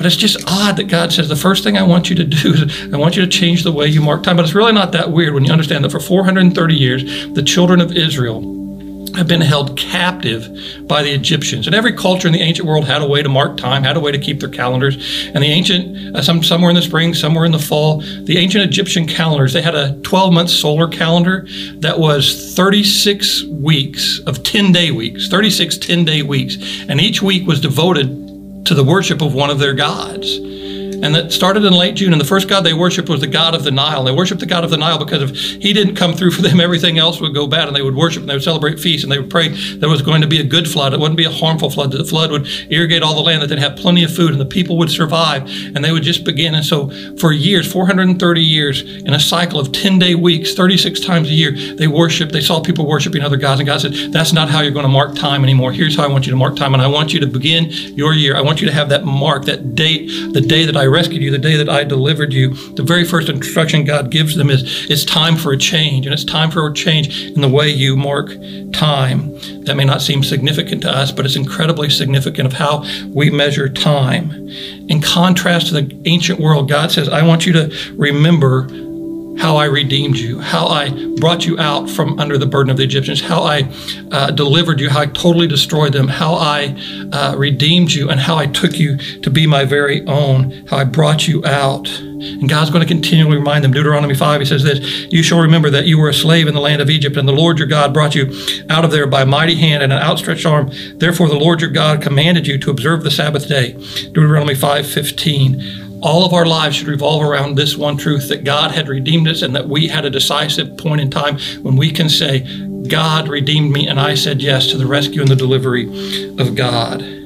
But it's just odd that God says the first thing I want you to do is I want you to change the way you mark time. But it's really not that weird when you understand that for 430 years, the children of Israel have been held captive by the Egyptians. And every culture in the ancient world had a way to mark time, had a way to keep their calendars. And the ancient, uh, some somewhere in the spring, somewhere in the fall, the ancient Egyptian calendars, they had a 12-month solar calendar that was 36 weeks of 10-day weeks, 36 10-day weeks. And each week was devoted to the worship of one of their gods. And that started in late June. And the first god they worshiped was the god of the Nile. They worshiped the god of the Nile because if he didn't come through for them, everything else would go bad. And they would worship and they would celebrate feasts and they would pray there was going to be a good flood. It wouldn't be a harmful flood. The flood would irrigate all the land, that they'd have plenty of food and the people would survive. And they would just begin. And so for years, 430 years, in a cycle of 10 day weeks, 36 times a year, they worshiped. They saw people worshiping other gods. And God said, That's not how you're going to mark time anymore. Here's how I want you to mark time. And I want you to begin your year. I want you to have that mark, that date, the day that I rescued you, the day that I delivered you, the very first instruction God gives them is it's time for a change. And it's time for a change in the way you mark time. That may not seem significant to us, but it's incredibly significant of how we measure time. In contrast to the ancient world, God says, I want you to remember how I redeemed you, how I brought you out from under the burden of the Egyptians, how I uh, delivered you, how I totally destroyed them, how I uh, redeemed you, and how I took you to be my very own, how I brought you out. And God's going to continually remind them. Deuteronomy 5, he says this You shall remember that you were a slave in the land of Egypt, and the Lord your God brought you out of there by a mighty hand and an outstretched arm. Therefore, the Lord your God commanded you to observe the Sabbath day. Deuteronomy 5 15 all of our lives should revolve around this one truth that God had redeemed us and that we had a decisive point in time when we can say, God redeemed me, and I said yes to the rescue and the delivery of God.